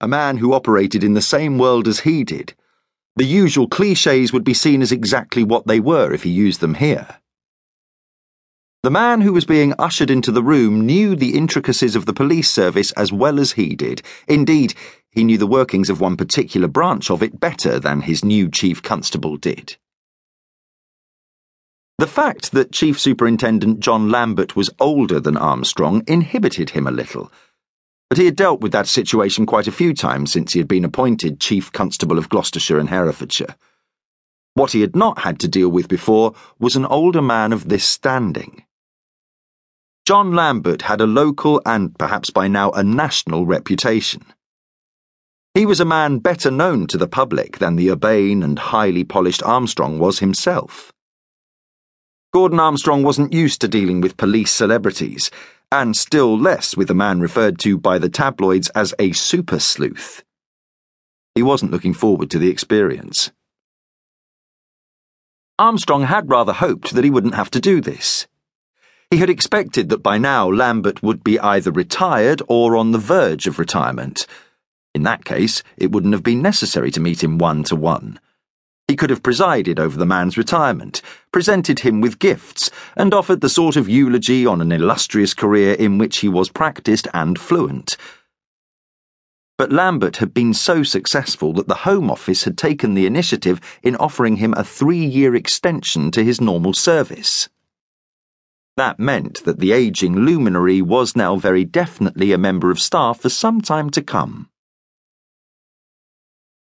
a man who operated in the same world as he did. The usual cliches would be seen as exactly what they were if he used them here. The man who was being ushered into the room knew the intricacies of the police service as well as he did. Indeed, he knew the workings of one particular branch of it better than his new chief constable did. The fact that Chief Superintendent John Lambert was older than Armstrong inhibited him a little, but he had dealt with that situation quite a few times since he had been appointed Chief Constable of Gloucestershire and Herefordshire. What he had not had to deal with before was an older man of this standing. John Lambert had a local and perhaps by now a national reputation. He was a man better known to the public than the urbane and highly polished Armstrong was himself. Gordon Armstrong wasn't used to dealing with police celebrities, and still less with a man referred to by the tabloids as a super sleuth. He wasn't looking forward to the experience. Armstrong had rather hoped that he wouldn't have to do this. He had expected that by now Lambert would be either retired or on the verge of retirement. In that case, it wouldn't have been necessary to meet him one to one. He could have presided over the man's retirement, presented him with gifts, and offered the sort of eulogy on an illustrious career in which he was practiced and fluent. But Lambert had been so successful that the Home Office had taken the initiative in offering him a three year extension to his normal service. That meant that the aging luminary was now very definitely a member of staff for some time to come.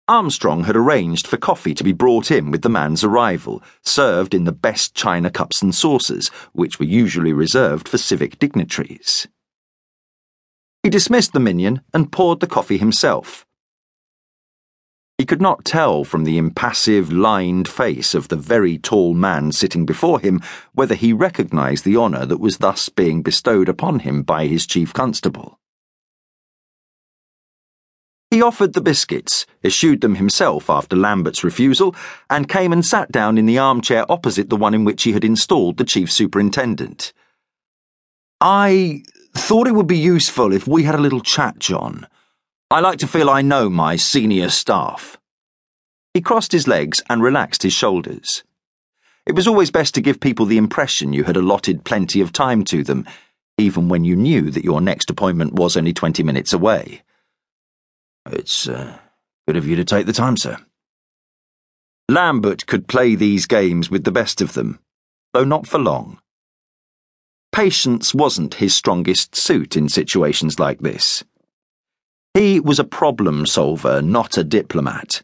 Armstrong had arranged for coffee to be brought in with the man's arrival, served in the best china cups and saucers, which were usually reserved for civic dignitaries. He dismissed the minion and poured the coffee himself. He could not tell from the impassive, lined face of the very tall man sitting before him whether he recognized the honour that was thus being bestowed upon him by his chief constable. He offered the biscuits, eschewed them himself after Lambert's refusal, and came and sat down in the armchair opposite the one in which he had installed the chief superintendent. I thought it would be useful if we had a little chat, John. I like to feel I know my senior staff. He crossed his legs and relaxed his shoulders. It was always best to give people the impression you had allotted plenty of time to them, even when you knew that your next appointment was only twenty minutes away. It's uh, good of you to take the time, sir. Lambert could play these games with the best of them, though not for long. Patience wasn't his strongest suit in situations like this. He was a problem solver, not a diplomat.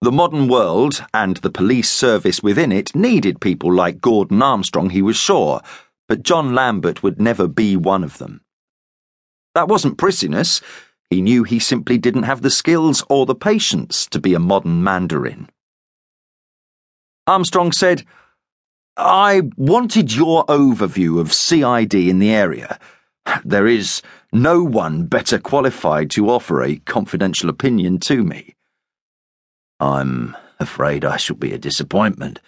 The modern world, and the police service within it, needed people like Gordon Armstrong, he was sure, but John Lambert would never be one of them. That wasn't prissiness. He knew he simply didn't have the skills or the patience to be a modern Mandarin. Armstrong said, I wanted your overview of CID in the area. There is no one better qualified to offer a confidential opinion to me. I'm afraid I shall be a disappointment.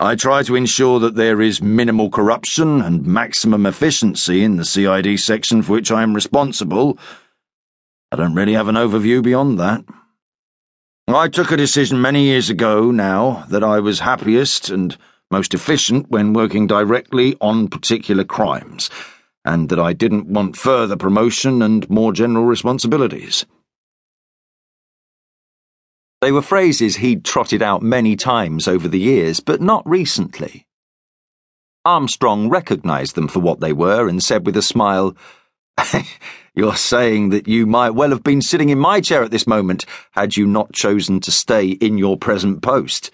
I try to ensure that there is minimal corruption and maximum efficiency in the CID section for which I am responsible I don't really have an overview beyond that. I took a decision many years ago now that I was happiest and most efficient when working directly on particular crimes, and that I didn't want further promotion and more general responsibilities. They were phrases he'd trotted out many times over the years, but not recently. Armstrong recognized them for what they were and said with a smile, You're saying that you might well have been sitting in my chair at this moment had you not chosen to stay in your present post.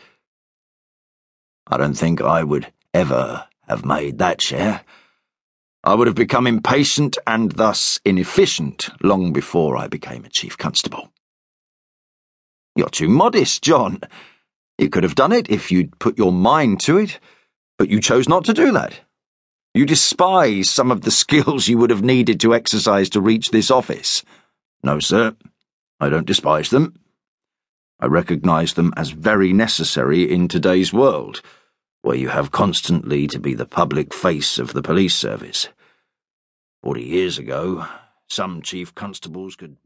I don't think I would ever have made that chair. I would have become impatient and thus inefficient long before I became a chief constable. You're too modest, John. You could have done it if you'd put your mind to it, but you chose not to do that. You despise some of the skills you would have needed to exercise to reach this office. No, sir, I don't despise them. I recognize them as very necessary in today's world, where you have constantly to be the public face of the police service. Forty years ago, some chief constables could.